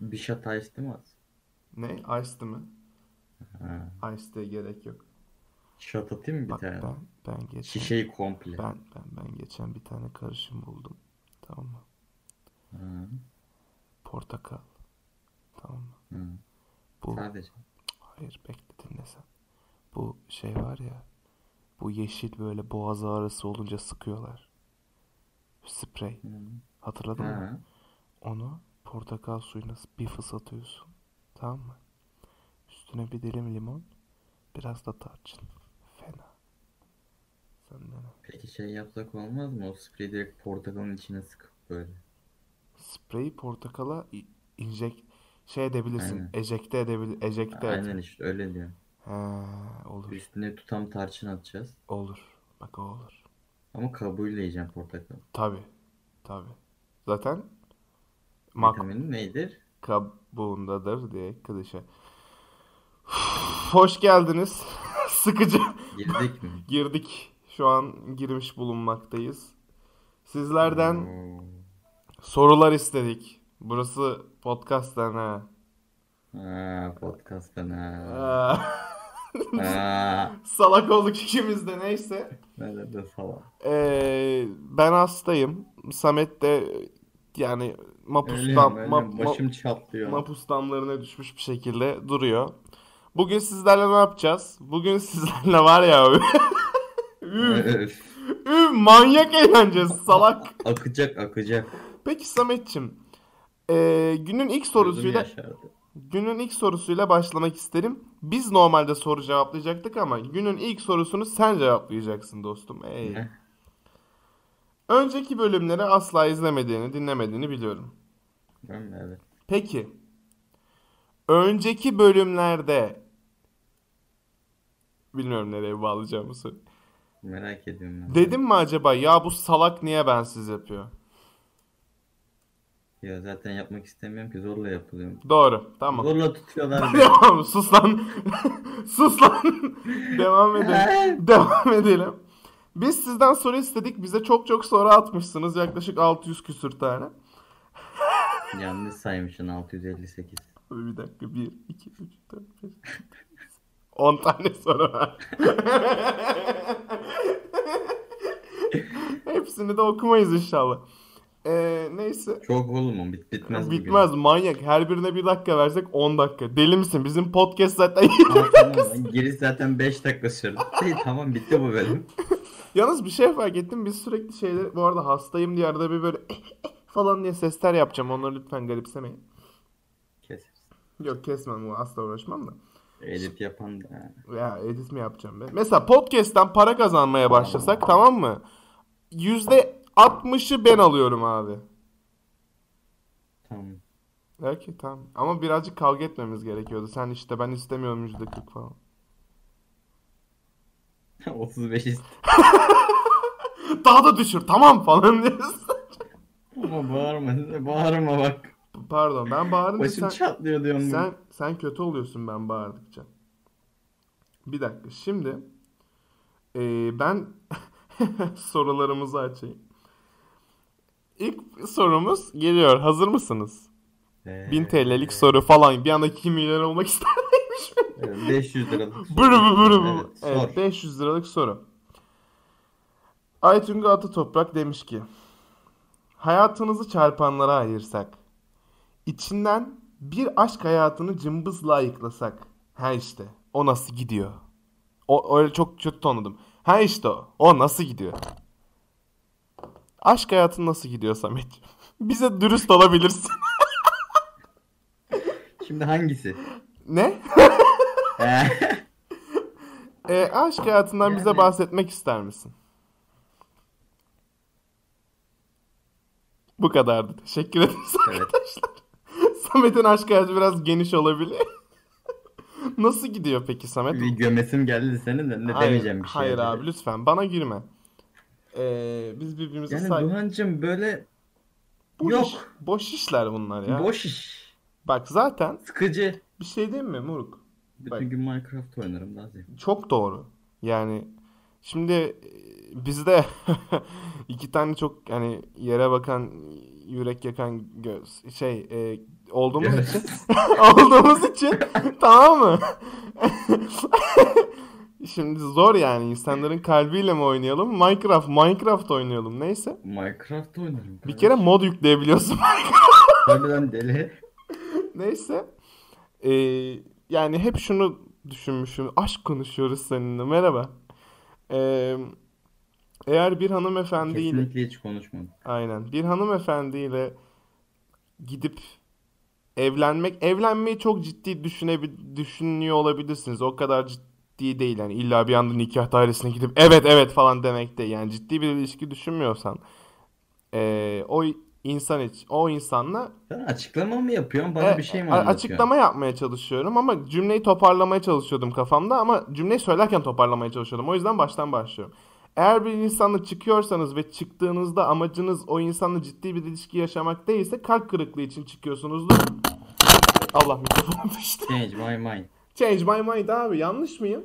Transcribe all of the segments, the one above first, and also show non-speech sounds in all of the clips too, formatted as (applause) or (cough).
Bir shot ice mi az? Ne? Ice mi? Ha. Ice'de gerek yok. Shot atayım mı bir Bak tane? ben ben geçen Şişeyi komple. ben ben ben geçen bir tane karışım buldum. Tamam mı? Ha. Portakal. Tamam mı? Hı. Bu Sadece. hayır bekle dinle sen. Bu şey var ya. Bu yeşil böyle boğaz ağrısı olunca sıkıyorlar. Sprey. Hı. Hatırladın mı? Ha. Onu portakal suyuna bir fıslatıyorsun. Tamam mı? Üstüne bir dilim limon, biraz da tarçın. Fena. Sen dene. Peki şey yapsak olmaz mı? O spreyi direkt portakalın içine sıkıp böyle. Spreyi portakala i- injek şey edebilirsin. Aynen. Ejekte edebilir. Ejekte et. Aynen işte öyle diyorum. Ha, olur. Üstüne tutam tarçın atacağız. Olur. Bak o olur. Ama kabuğuyla yiyeceğim portakal. Tabi. Tabi. Zaten mak Vitamini nedir? kabuğundadır diye klişe. Hoş geldiniz. (laughs) Sıkıcı. Girdik mi? (laughs) Girdik. Şu an girmiş bulunmaktayız. Sizlerden Oo. sorular istedik. Burası podcast'tan ha. Ha, podcast'tan ha. Aa, Ha. Salak olduk ikimiz de neyse. Ne de salak. Ee, ben hastayım. Samet de yani mapus, Ölüyorum, dam, ölüyorum. ma- ma- Başım çatlıyor. mapus damlarına düşmüş bir şekilde duruyor. Bugün sizlerle ne yapacağız? Bugün sizlerle var ya üf, Öf. üf, manyak eğleneceğiz salak. Akacak akacak. Peki Sametçim, ee, günün ilk sorusuyla günün ilk sorusuyla başlamak isterim. Biz normalde soru cevaplayacaktık ama günün ilk sorusunu sen cevaplayacaksın dostum. Ey. Önceki bölümleri asla izlemediğini, dinlemediğini biliyorum. Ben mi? Evet. Peki, önceki bölümlerde bilmiyorum nereye bağlayacağımı söyle. Merak ediyorum ben. Dedim mi acaba ya bu salak niye bensiz yapıyor? Ya zaten yapmak istemiyorum ki zorla yapılıyorum. Doğru, tamam. Zorla tutuyorlar. (laughs) Devam, sus lan. (laughs) sus lan. (laughs) Devam edelim. Devam edelim. Biz sizden soru istedik. Bize çok çok soru atmışsınız. Yaklaşık 600 küsür tane. (laughs) Yanlış saymışsın 658. Bir dakika. 1, 2, 3, 4, 5, 10 tane soru var. (laughs) Hepsini de okumayız inşallah. Ee, neyse. Çok oğlum bit bitmez bugün. Bitmez manyak. Her birine bir dakika versek 10 dakika. Deli misin? Bizim podcast zaten Aa, tamam. Giriş zaten 5 dakika sürdü. Tamam bitti bu bölüm. Yalnız bir şey fark ettim. Biz sürekli şeyleri bu arada hastayım diye arada bir böyle (laughs) falan diye sesler yapacağım. Onları lütfen garipsemeyin. Keseriz. Yok kesmem bu asla uğraşmam da. Edit yapan da. Ya edit mi yapacağım be? Mesela podcast'ten para kazanmaya başlasak tamam mı? %60'ı ben alıyorum abi. Tamam. Belki tamam. Ama birazcık kavga etmemiz gerekiyordu. Sen işte ben istemiyorum %40 falan. (laughs) 35 ist. (laughs) Daha da düşür tamam falan diyorsun. Ama bağırma. Bağırma bak. Pardon ben bağırınca Başım sen... çatlıyor diyorum. Sen sen kötü oluyorsun ben bağırdıkça. Bir dakika. Şimdi eee, ben (laughs) sorularımızı açayım. İlk sorumuz geliyor. Hazır mısınız? Ee, 1000 TL'lik soru falan. Bir anda 2 milyon olmak ister? Evet, 500 liralık. Bırı bırı bırı bırı. Evet, Evet, sor. 500 liralık soru. Aytunga Atatoprak demiş ki Hayatınızı çarpanlara ayırsak içinden bir aşk hayatını cımbızla ayıklasak Ha işte o nasıl gidiyor? O öyle çok kötü tonladım. Ha işte o. O nasıl gidiyor? Aşk hayatın nasıl gidiyor Samet? (laughs) Bize dürüst olabilirsin. (laughs) Şimdi hangisi? Ne? (laughs) E, aşk hayatından bize Yani- bahsetmek ister misin? Bu kadardı. Teşekkür ederiz (laughs) Evet. arkadaşlar. Samet'in aşk hayatı biraz geniş olabilir. (laughs) Nasıl gidiyor peki Samet? bir gömesim geldi senin de ne Hayır, demeyeceğim bir şey. hayır abi lütfen bana girme. Ee, biz birbirimize Yani say... Duhan'cım böyle boş, yok. boş işler bunlar ya. boş iş. Bak zaten Sıkıcı. bir şey diyeyim mi Muruk? Bütün Bak. gün Minecraft oynarım zevkli. Çok doğru. Yani şimdi e, bizde (laughs) iki tane çok hani yere bakan yürek yakan göz şey e, olduğumuz için (laughs) olduğumuz için tamam mı? (laughs) Şimdi zor yani insanların kalbiyle mi oynayalım? Minecraft, Minecraft oynayalım neyse. Minecraft oynarım. Bir kere mod yükleyebiliyorsun. Harbiden deli. Neyse. Ee, yani hep şunu düşünmüşüm. Aşk konuşuyoruz seninle. Merhaba. Ee, eğer bir hanımefendiyle Kesinlikle hiç konuşmadım. aynen bir hanımefendiyle gidip evlenmek evlenmeyi çok ciddi düşünebil düşünüyor olabilirsiniz. O kadar ciddi değil yani illa bir anda nikah dairesine gidip evet evet falan demek değil. Yani ciddi bir ilişki düşünmüyorsan ee, o insan için o insanla Sen açıklama mı yapıyorsun? Bana E, bir şey mi anlatıyorsun? Açıklama yapmaya çalışıyorum ama cümleyi toparlamaya çalışıyordum kafamda ama cümleyi söylerken toparlamaya çalışıyordum. O yüzden baştan başlıyorum. Eğer bir insanla çıkıyorsanız ve çıktığınızda amacınız o insanla ciddi bir ilişki yaşamak değilse kalp kırıklığı için çıkıyorsunuzdur. Allah mikrofon düştü. Change my mind. Change my mind abi yanlış mıyım?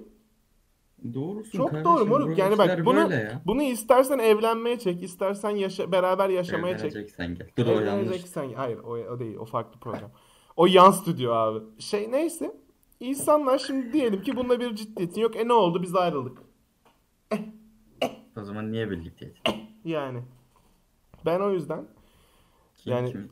Doğrusun Çok kardeşim, doğru moruk. Yani bak bunu ya. bunu istersen evlenmeye çek, istersen yaşa, beraber yaşamaya çek. Evleneceksen gel. Dur o yanlış. Hayır o, o değil o farklı program. O yan stüdyo abi. Şey neyse insanlar şimdi diyelim ki bunda bir ciddiyetin yok. E ne oldu biz ayrıldık. O zaman niye birlikteyiz? Yani ben o yüzden Kim, yani kim?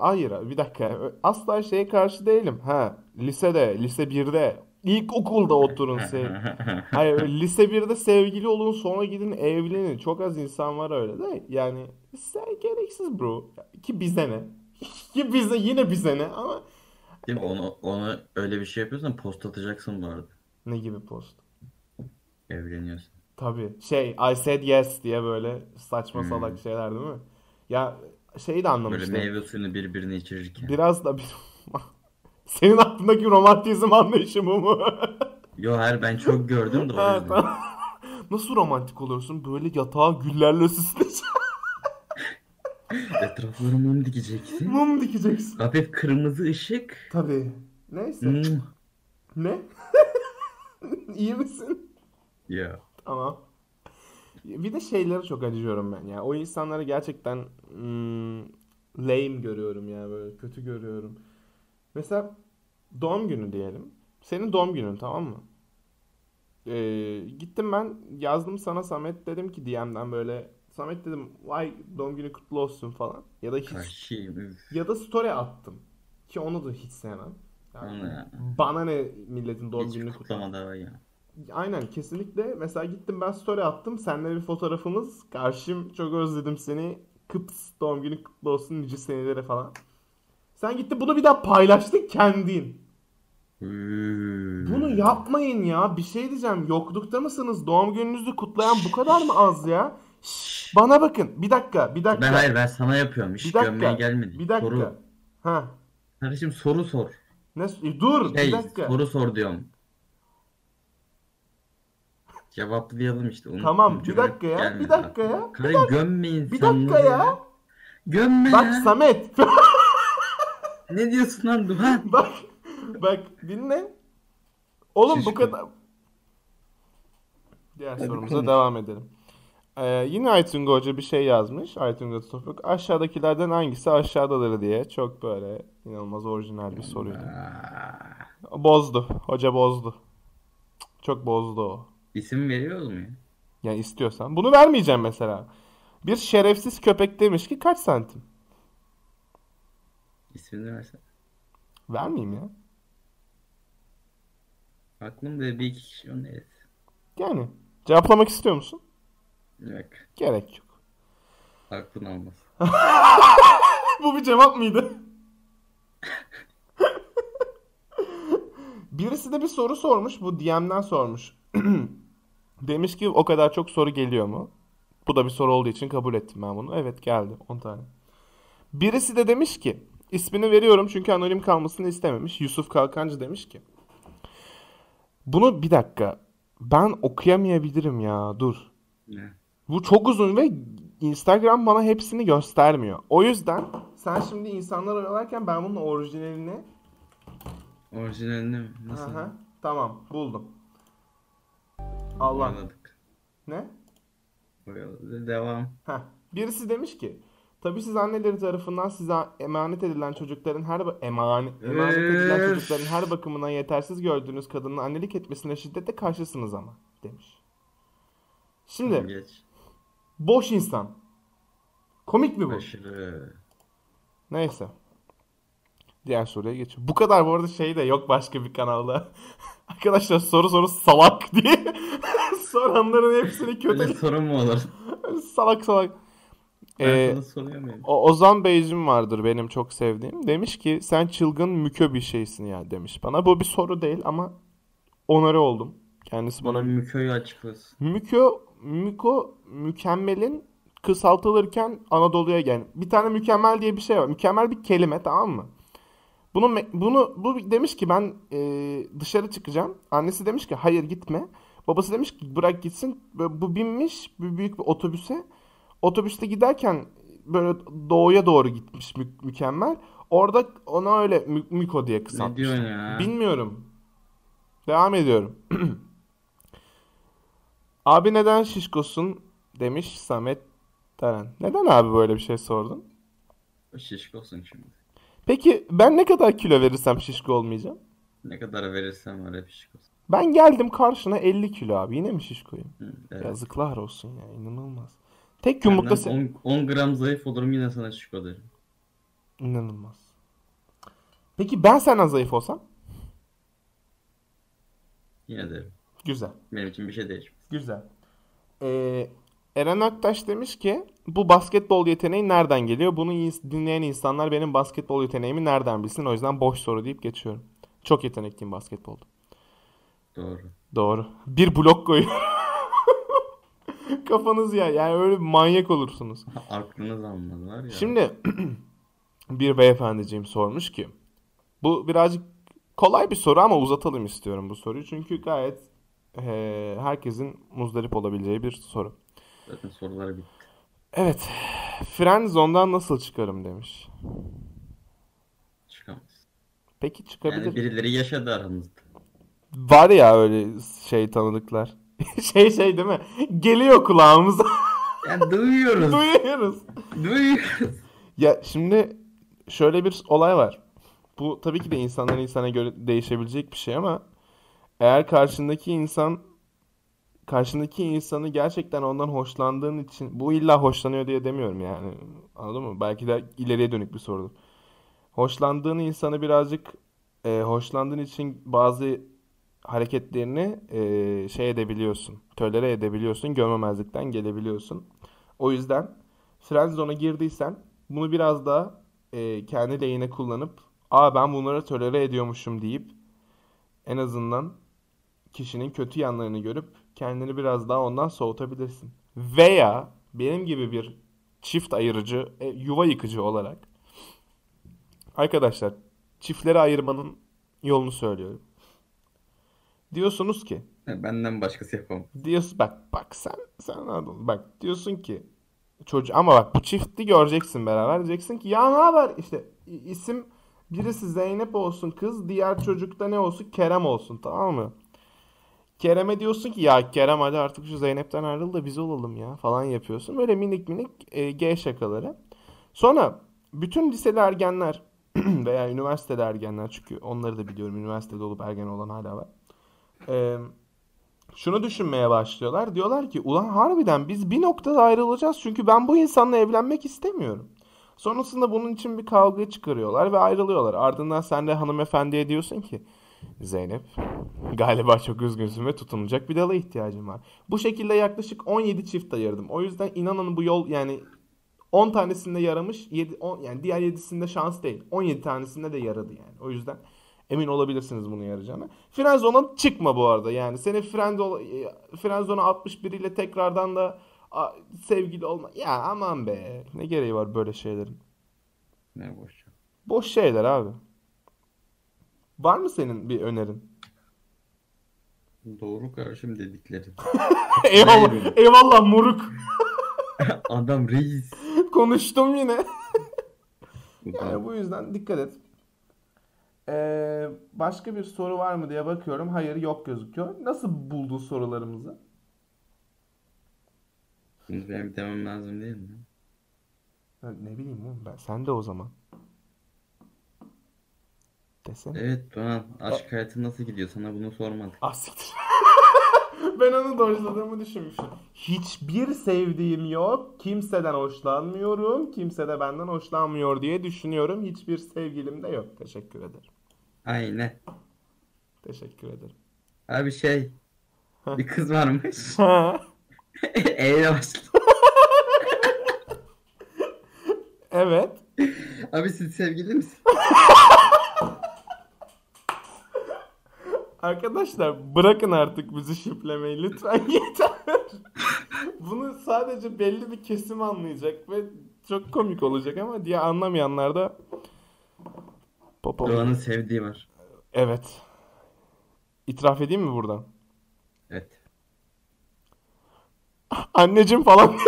hayır abi, bir dakika asla şeye karşı değilim. Ha lisede, lise 1'de, ilkokulda oturun sev. (laughs) Hayır lise 1'de sevgili olun sonra gidin evlenin. Çok az insan var öyle de. Yani sen gereksiz bro. Ki bize ne? (laughs) Ki bize yine bize ne ama Değil mi? Onu, onu öyle bir şey yapıyorsan post atacaksın bu arada. ne gibi post? Evleniyorsun. Tabii. Şey I said yes diye böyle saçma Hmm. salak şeyler değil mi? Ya şeyi de Böyle anlamıştım. meyve suyunu birbirine içirirken. Biraz da bir... (laughs) Senin aklındaki romantizm anlayışı bu mu? (laughs) Yo hayır ben çok gördüm de o yüzden. Nasıl romantik oluyorsun? Böyle yatağı güllerle süsleyeceksin. (laughs) Etraflara mum dikeceksin. Mum dikeceksin. Hafif kırmızı ışık. Tabii. Neyse. Hmm. Ne? (laughs) İyi misin? Ya. Tamam. Bir de şeylere çok acıyorum ben ya. O insanları gerçekten hmm, lame görüyorum ya böyle kötü görüyorum. Mesela doğum günü diyelim. Senin doğum günün tamam mı? Ee, gittim ben yazdım sana Samet dedim ki DM'den böyle Samet dedim vay doğum günü kutlu olsun falan. Ya da hiç Karşıyım. ya da story attım. Ki onu da hiç sevmem. Yani ya. bana ne milletin doğum Hiç gününü kutlama da var ya. Aynen kesinlikle. Mesela gittim ben story attım. Seninle bir fotoğrafımız. Karşım çok özledim seni. Kıps doğum günü kutlu olsun nice senelere falan. Sen gittin bunu bir daha paylaştın kendin. Üf. Bunu yapmayın ya. Bir şey diyeceğim. Yoklukta mısınız? Doğum gününüzü kutlayan bu kadar mı az ya? Şşş, bana bakın. Bir dakika. Bir dakika. Ben hayır ben sana yapıyorum. Bir Hiç dakika. gömmeye gelmedi. Bir dakika. Soru. Ha. Kardeşim soru sor. Ne? e, Dur. Şey Bir dakika. soru sor diyorum. Cevaplayalım işte. unuttum. Tamam. Bir dakika ya. Bir dakika ya. Kardeşim gömme Bir insanları dakika ya. Gömme Bak ya. Samet. (laughs) Ne diyorsun lan (laughs) Duhan? Bak, bak dinle. Oğlum bu Şişko. kadar. Diğer Hadi sorumuza konuş. devam edelim. Ee, yine Aytunga Hoca bir şey yazmış. Aytunga Toprak. Aşağıdakilerden hangisi aşağıdadır diye. Çok böyle inanılmaz orijinal bir soruydu. Bozdu. Hoca bozdu. Çok bozdu o. İsim veriyoruz mu ya? Yani istiyorsan. Bunu vermeyeceğim mesela. Bir şerefsiz köpek demiş ki kaç santim? İsmini versen. Vermeyeyim ya. Aklımda bir iki kişi o neyse. Yani. Cevaplamak istiyor musun? Yok. Gerek yok. Aklın almaz. (laughs) Bu bir cevap mıydı? (laughs) Birisi de bir soru sormuş. Bu DM'den sormuş. (clears throat) Demiş ki o kadar çok soru geliyor mu? Bu da bir soru olduğu için kabul ettim ben bunu. Evet geldi 10 tane. Birisi de demiş ki ismini veriyorum çünkü anonim kalmasını istememiş. Yusuf Kalkancı demiş ki bunu bir dakika ben okuyamayabilirim ya dur. Ne? Bu çok uzun ve Instagram bana hepsini göstermiyor. O yüzden sen şimdi insanlar oyalarken ben bunun orijinalini Orijinalini mi? Nasıl? Aha, tamam buldum. Allah Oyaladık. ne? Oyaladık. Devam. Heh. Birisi demiş ki Tabii siz anneleri tarafından size emanet edilen çocukların her emanet, emanet edilen çocukların her bakımından yetersiz gördüğünüz kadının annelik etmesine şiddetle karşısınız ama demiş. Şimdi Geç. boş insan. Komik mi bu? Aşırı. Neyse. Diğer soruya geçiyorum. Bu kadar bu arada şey de yok başka bir kanalda. (laughs) Arkadaşlar soru soru salak diye (laughs) soranların hepsini Öyle kötü sorun mu olur? salak salak. Ee, o Ozan Beyciğim vardır benim çok sevdiğim. Demiş ki sen çılgın mükö bir şeysin ya demiş bana. Bu bir soru değil ama onarı oldum. Kendisi Bana bana müköyü açıklasın. Mükö, Müko mükemmelin kısaltılırken Anadolu'ya gel. Bir tane mükemmel diye bir şey var. Mükemmel bir kelime tamam mı? Bunu bunu bu demiş ki ben e, dışarı çıkacağım. Annesi demiş ki hayır gitme. Babası demiş ki bırak gitsin. Bu binmiş büyük bir otobüse. Otobüste giderken böyle doğuya doğru gitmiş mü- mükemmel. Orada ona öyle mü- Müko diye Ne kısaltmış. diyorsun ya? Bilmiyorum. Devam ediyorum. (clears throat) Abi neden şişkosun demiş Samet Teren. Neden abi böyle bir şey sordun? Şişkosun şimdi. Peki ben ne kadar kilo verirsem şişko olmayacağım? Ne kadar verirsen öyle şişkosun. Ben geldim karşına 50 kilo abi. Yine mi şişkoyum? Hı, evet. Yazıklar olsun ya inanılmaz. Tek yumrukta Senden se- 10, 10 gram zayıf olurum yine sana şişko derim. İnanılmaz. Peki ben senden zayıf olsam? Yine derim. Güzel. Benim için bir şey değişmez. Güzel. Ee, Eren Aktaş demiş ki bu basketbol yeteneği nereden geliyor? Bunu dinleyen insanlar benim basketbol yeteneğimi nereden bilsin? O yüzden boş soru deyip geçiyorum. Çok yetenekliyim basketbolda. Doğru. Doğru. Bir blok koyuyor. (laughs) Kafanız ya yani öyle bir manyak olursunuz. (laughs) Aklınız almaz var ya. Şimdi (clears throat) bir beyefendiciğim sormuş ki bu birazcık kolay bir soru ama uzatalım istiyorum bu soruyu. Çünkü gayet eee, herkesin muzdarip olabileceği bir soru. Zaten sorular bitti. Evet. Friendzone'dan nasıl çıkarım demiş. Çıkamaz. Peki çıkabilir. Yani birileri yaşadı aramızda. Var ya öyle şey tanıdıklar. (laughs) Şey şey değil mi? Geliyor kulağımıza. Yani duyuyoruz. Duyuyoruz. duyuyoruz. Ya şimdi şöyle bir olay var. Bu tabii ki de insandan insana göre değişebilecek bir şey ama eğer karşındaki insan karşındaki insanı gerçekten ondan hoşlandığın için bu illa hoşlanıyor diye demiyorum yani. Anladın mı? Belki de ileriye dönük bir sorudur. Hoşlandığın insanı birazcık e, hoşlandığın için bazı hareketlerini e, şey edebiliyorsun. Tolere edebiliyorsun. Görmemezlikten gelebiliyorsun. O yüzden Friendzone'a girdiysen bunu biraz daha e, kendi lehine kullanıp aa ben bunları tolere ediyormuşum deyip en azından kişinin kötü yanlarını görüp kendini biraz daha ondan soğutabilirsin. Veya benim gibi bir çift ayırıcı, e, yuva yıkıcı olarak arkadaşlar çiftleri ayırmanın yolunu söylüyorum. Diyorsunuz ki Benden başkası yapamam. Diyorsun bak bak sen sen Anadolu bak diyorsun ki çocuğu ama bak bu çifti göreceksin beraber diyeceksin ki ya ne haber işte isim birisi Zeynep olsun kız diğer çocukta ne olsun Kerem olsun tamam mı? Kerem'e diyorsun ki ya Kerem hadi artık şu Zeynep'ten ayrıl da biz olalım ya falan yapıyorsun. Böyle minik minik e, gay şakaları. Sonra bütün liseli ergenler (clears throat) veya üniversiteli ergenler çünkü onları da biliyorum üniversitede olup ergen olan hala var. Eee şunu düşünmeye başlıyorlar. Diyorlar ki ulan harbiden biz bir noktada ayrılacağız çünkü ben bu insanla evlenmek istemiyorum. Sonrasında bunun için bir kavga çıkarıyorlar ve ayrılıyorlar. Ardından sen de hanımefendiye diyorsun ki Zeynep galiba çok üzgünsün ve tutunacak bir dala ihtiyacım var. Bu şekilde yaklaşık 17 çift ayırdım. O yüzden inanın bu yol yani 10 tanesinde yaramış, 7, 10, yani diğer 7'sinde şans değil. 17 tanesinde de yaradı yani. O yüzden emin olabilirsiniz bunun yarayacağına. Friendzone'a çıkma bu arada. Yani seni Friendzone'a 61 ile tekrardan da a, sevgili olma. Ya aman be. Ne gereği var böyle şeylerin? Ne boş. Boş şeyler abi. Var mı senin bir önerin? Doğru karşım dedikleri. (laughs) eyvallah, eyvallah moruk. (laughs) Adam reis. Konuştum yine. Yani bu yüzden dikkat et. Ee, başka bir soru var mı diye bakıyorum. Hayır yok gözüküyor. Nasıl buldun sorularımızı? Şimdi benim demem lazım değil mi? Ha, Ne bileyim oğlum ben. Sen de o zaman. Desene. Evet Doğan aşk hayatı nasıl gidiyor sana bunu sormadık. Ah siktir. (laughs) ben onu dojladığımı düşünmüşüm. Hiçbir sevdiğim yok. Kimseden hoşlanmıyorum. Kimse de benden hoşlanmıyor diye düşünüyorum. Hiçbir sevgilim de yok. Teşekkür ederim. Aynen. Teşekkür ederim. Abi şey bir kız varmış. (laughs) Ha. (laughs) Eyle başladı. (laughs) evet. Abi siz sevgili misin? Arkadaşlar bırakın artık bizi şiplemeyi lütfen yeter. Bunu sadece belli bir kesim anlayacak ve çok komik olacak ama diye anlamayanlar da Popo. Doğan'ın sevdiği var. Evet. İtiraf edeyim mi buradan? Evet. (laughs) Anneciğim falan. (laughs)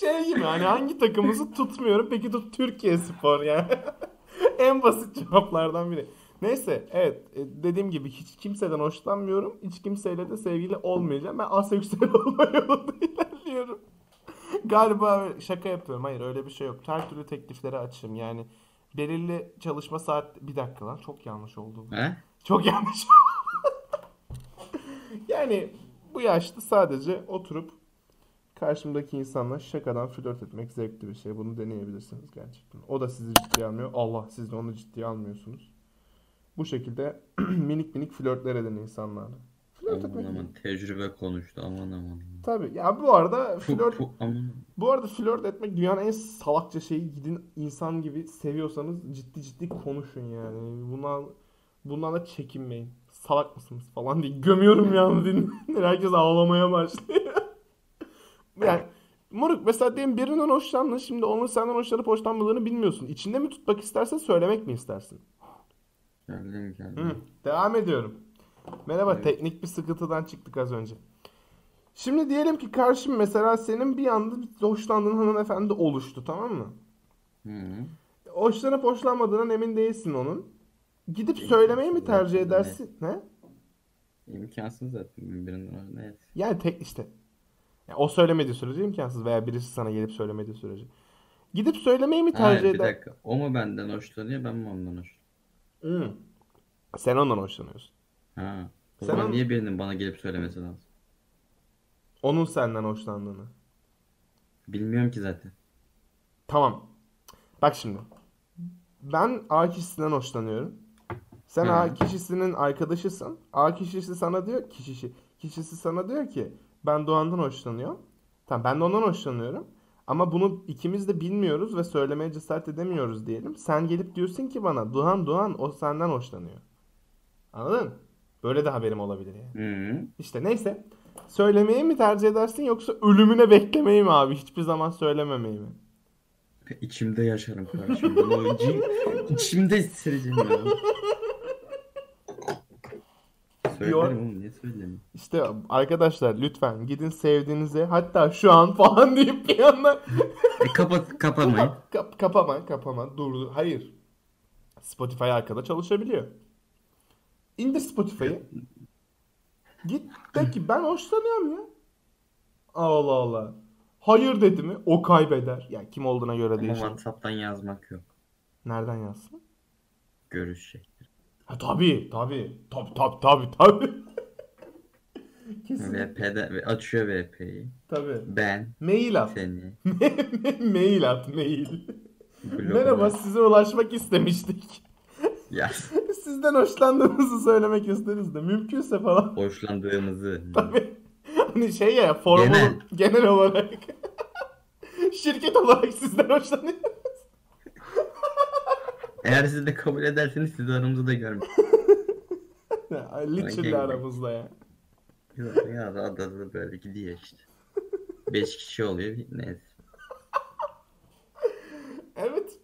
şey gibi hani hangi takımımızı tutmuyorum peki tut Türkiye Spor yani. (laughs) en basit cevaplardan biri. Neyse evet e, dediğim gibi hiç kimseden hoşlanmıyorum. Hiç kimseyle de sevgili olmayacağım. Ben aseksüel olma yolunda ilerliyorum. Galiba şaka yapıyorum. Hayır öyle bir şey yok. Her türlü tekliflere açığım. Yani belirli çalışma saat... Bir dakika lan çok yanlış oldu bu. He? Çok yanlış. (laughs) yani bu yaşta sadece oturup karşımdaki insanla şakadan flört etmek zevkli bir şey. Bunu deneyebilirsiniz gerçekten. O da sizi ciddiye almıyor. Allah siz de onu ciddiye almıyorsunuz. Bu şekilde (clears throat) minik minik flörtler edin insanlarla. Flört Aman etmek aman tecrübe konuştu aman aman. Tabii. Ya bu arada Pu, flört pu, aman. bu arada flört etmek dünyanın en salakça şeyi. Gidin insan gibi seviyorsanız ciddi ciddi konuşun yani. Bundan bundan da çekinmeyin. Salak mısınız falan diye gömüyorum yani (laughs) dinleyenler. Herkes ağlamaya başlıyor. (laughs) yani moruk mesela diyelim birinden hoşlandın. Şimdi onun senden hoşlanıp hoşlanmadığını bilmiyorsun. İçinde mi tutmak istersen söylemek mi istersin? Geldim geldim. Hı, devam ediyorum. Merhaba, Evet. teknik bir sıkıntıdan çıktık az önce. Şimdi diyelim ki karşım mesela senin bir anda hoşlandığın hanımefendi oluştu tamam mı? Hı. Hoşlanıp hoşlanmadığından emin değilsin onun. Gidip İyi, söylemeyi mi zaten tercih ne? edersin? Ne? İmkansız zaten birinden evet. Yani tek işte. Ya o söylemediği sürece imkansız veya birisi sana gelip söylemediği sürece. Gidip söylemeyi mi tercih Hayır bir eder? dakika. O mu benden hoşlanıyor ben mi ondan hoşlanıyorum? Hı. Sen ondan hoşlanıyorsun. Ha. O Sen zaman onu- niye birinin bana gelip söylemesi lazım? Onun senden hoşlandığını. Bilmiyorum ki zaten. Tamam. Bak şimdi. Ben A kişisinden hoşlanıyorum. Sen Hı. A kişisinin arkadaşısın. A kişisi sana diyor kişisi kişisi sana diyor ki ben Doğan'dan hoşlanıyorum. Tamam ben de ondan hoşlanıyorum. Ama bunu ikimiz de bilmiyoruz ve söylemeye cesaret edemiyoruz diyelim. Sen gelip diyorsun ki bana Doğan Doğan o senden hoşlanıyor. Anladın? Böyle de haberim olabilir yani. Hı. İşte neyse. Söylemeyi mi tercih edersin yoksa ölümüne beklemeyi mi abi? Hiçbir zaman söylememeyi mi? İçimde yaşarım kardeşim. Bunu içim, içimde hissedeceğim ya. Söylerim oğlum niye söyleyeyim? İşte arkadaşlar lütfen gidin sevdiğinize hatta şu an falan (laughs) deyip bir anda E kapat kapamayın. Kap- kapama kapama dur hayır Spotify arkada çalışabiliyor. İndir Spotify'ı. Git de ki ben hoşlanıyorum ya. Allah Allah. Hayır dedi mi o kaybeder. Yani kim olduğuna göre Ama değişir. WhatsApp'tan yazmak yok. Nereden yazsın? Görüş şekli. Ha tabii tabii. Tabii tabii tabii tabii. VP'de açıyor VP'yi. Tabii. Ben Mail at. seni (laughs) mail at mail. Merhaba size ulaşmak istemiştik. Ya (laughs) Sizden hoşlandığımızı söylemek isteriz de mümkünse falan. hoşlandığımızı. (laughs) Tabii. Hani şey ya formal genel, Genel. olarak. (laughs) Şirket olarak sizden hoşlanıyoruz. Eğer siz de kabul ederseniz siz de aramızı da görmeyin. Ya, Literally aramızda ya. Ya, ya da böyle gidiyor işte. 5 kişi oluyor. Neyse. Evet.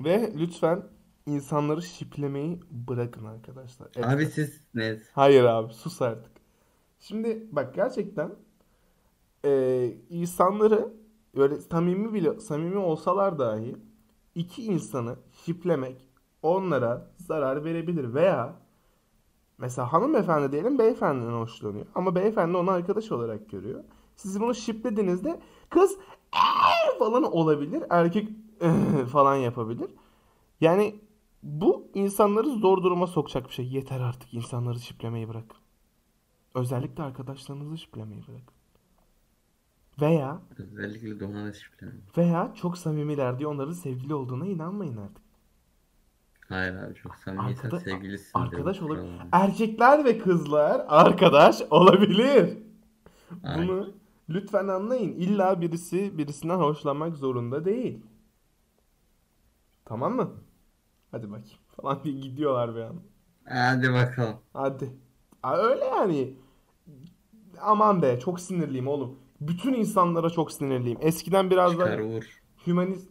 Ve lütfen insanları şiplemeyi bırakın arkadaşlar. Evet. Abi siz neyse. Hayır abi sus artık. Şimdi bak gerçekten e, insanları böyle samimi bile samimi olsalar dahi iki insanı şiplemek onlara zarar verebilir veya mesela hanımefendi diyelim beyefendiden hoşlanıyor ama beyefendi onu arkadaş olarak görüyor. Siz bunu şiplediğinizde Kız falan olabilir. Erkek falan yapabilir. Yani bu insanları zor duruma sokacak bir şey. Yeter artık insanları şiplemeyi bırak. Özellikle arkadaşlarınızı şiplemeyi bırak. Veya Özellikle Doğan'a şüpheleniyorum. veya çok samimiler diye onların sevgili olduğuna inanmayın artık. Hayır abi çok samimiysen Arkada- sevgilisin Arkadaş bu olabilir. Erkekler ve kızlar arkadaş olabilir. Aynen. Bunu lütfen anlayın. İlla birisi birisinden hoşlanmak zorunda değil. Tamam mı? Hadi bakayım (laughs) falan diye gidiyorlar bir an. Hadi bakalım. Hadi. Öyle yani. Aman be çok sinirliyim oğlum. Bütün insanlara çok sinirliyim. Eskiden biraz daha Çıkar vur. hümanist...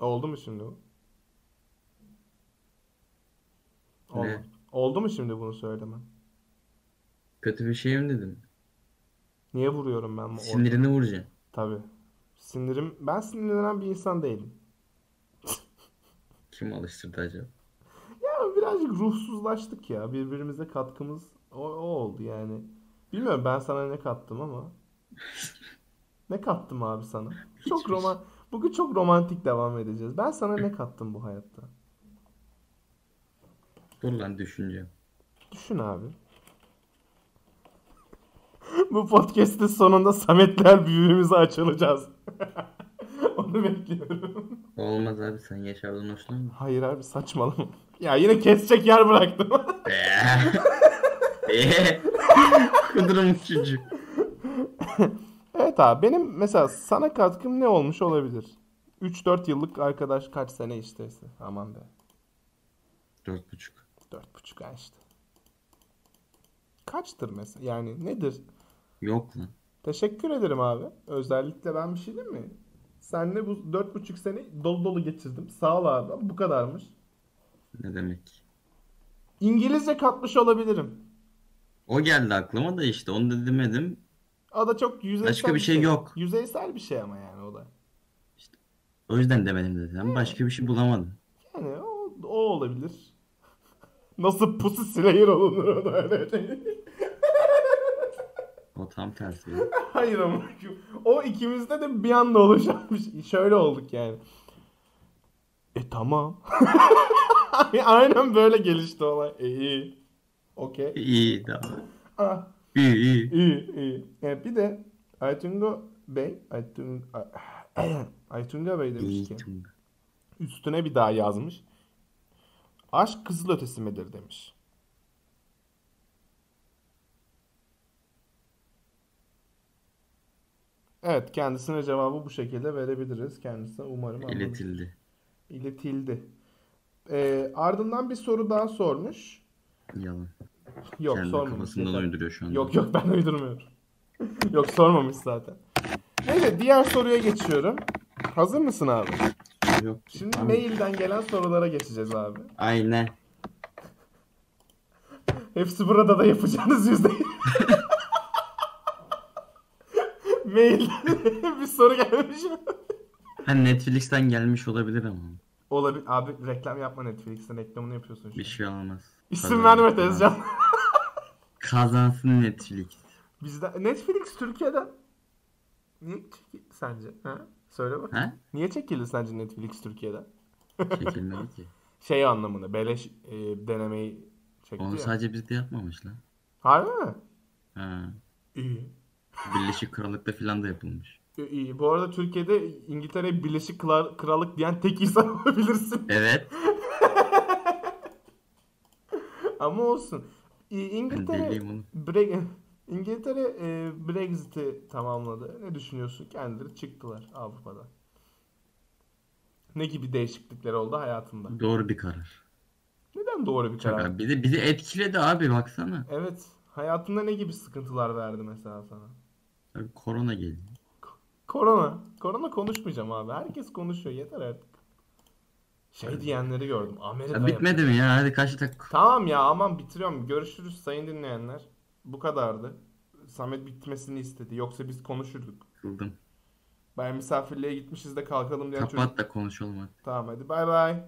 Oldu mu şimdi o? Oldu. Ne? Oldu mu şimdi bunu söylemem? Kötü bir şey mi dedim? Niye vuruyorum ben? bu- Sinirini vuracaksın. Tabii. Sinirim... Ben sinirlenen bir insan değilim. Kim alıştırdı acaba? Ya birazcık ruhsuzlaştık ya. Birbirimize katkımız o, o oldu yani. Bilmiyorum ben sana ne kattım ama. Ne kattım abi sana? Çok roman Bugün çok romantik devam edeceğiz. Ben sana ne kattım bu hayatta? Dur lan düşüneceğim. Düşün abi. Bu podcast'in sonunda Sametler büyüğümüze açılacağız. (laughs) (laughs) Onu bekliyorum. Olmaz abi sen Yaşar'dan hoşlanma. Hayır abi saçmalama. Ya yine kesecek yer bıraktım. (laughs) Kudurmuş çocuk. Evet abi benim mesela sana katkım ne olmuş olabilir? 3-4 yıllık arkadaş kaç sene işteyse. Aman be. Dört buçuk. 4,5 ay işte. Kaçtır mesela? Yani nedir? Yok lan. Teşekkür ederim abi. Özellikle ben bir şey diyeyim mi? Senle bu 4,5 sene dolu dolu geçirdim. Sağ ol abi. Bu kadarmış. Ne demek? İngilizce katmış olabilirim. O geldi aklıma da işte onu da demedim. O da çok yüzeysel Başka bir şey yok. Yüzeysel bir şey ama yani o da. O yüzden demedim dedim. Başka bir şey bulamadım. Yani o, o olabilir. (laughs) Nasıl pussy slayer olunur o da öyle. O tam tersi. (laughs) Hayır ama o ikimizde de bir anda oluşan bir şey. Şöyle olduk yani. E tamam. (laughs) Aynen böyle gelişti olay. E iyi. Okey. İyi tamam. Ah, İyi iyi. iyi iyi. E, bir de Aytunga Bey, Aytun, Aytunga Bey demiş ki üstüne bir daha yazmış. Aşk kızıl ötesi midir demiş. Evet, kendisine cevabı bu şekilde verebiliriz. Kendisine umarım anlamış. İletildi. İletildi. Ee, ardından bir soru daha sormuş. Yalan. Yok Kendi sormamış. kafasından yeter. uyduruyor şu anda. Yok yok ben uydurmuyorum. (laughs) yok sormamış zaten. Neyse diğer soruya geçiyorum. Hazır mısın abi? Yok. Şimdi Abi, mailden gelen sorulara geçeceğiz abi. Aynen. Hepsi burada da yapacağınız yüzde. (laughs) Mailden (laughs) bir soru gelmiş. Ha Netflix'ten gelmiş olabilir ama. Olabilir. Abi reklam yapma Netflix'ten reklamını yapıyorsun şu Bir şey olmaz. İsim verme Tezcan. Kazansın Netflix. Bizde Netflix Türkiye'den niye çekildi sence? Ha? Söyle bak. Ha? Niye çekildi sence Netflix Türkiye'den? Çekilmedi ki. (laughs) Şey anlamında beleş e, denemeyi çekti Onu ya. sadece bizde yapmamışlar. Harbi mi? Ha. İyi. Birleşik Krallık'ta filan da yapılmış. İyi, iyi. Bu arada Türkiye'de İngiltere Birleşik Kral- Krallık diyen tek insan (laughs) olabilirsin. Evet. (laughs) Ama olsun. İngiltere. Bre- İngiltere e, Brexit'i tamamladı. Ne düşünüyorsun? Kendileri çıktılar Avrupa'dan. Ne gibi değişiklikler oldu hayatında? Doğru bir karar. Neden doğru bir Çok karar? abi. Bizi, bizi etkiledi abi baksana. Evet. Hayatında ne gibi sıkıntılar verdi mesela sana? Abi korona geldi. Korona. Korona konuşmayacağım abi. Herkes konuşuyor. Yeter artık. Şey diyenleri gördüm. Amerika Ya bitmedi mi ya? Hadi kaç dakika. Tamam ya aman bitiriyorum. Görüşürüz sayın dinleyenler. Bu kadardı. Samet bitmesini istedi. Yoksa biz konuşurduk. Kıldım. Ben misafirliğe gitmişiz de kalkalım çocuk. Kapat da konuşalım hadi. Tamam hadi bay bay.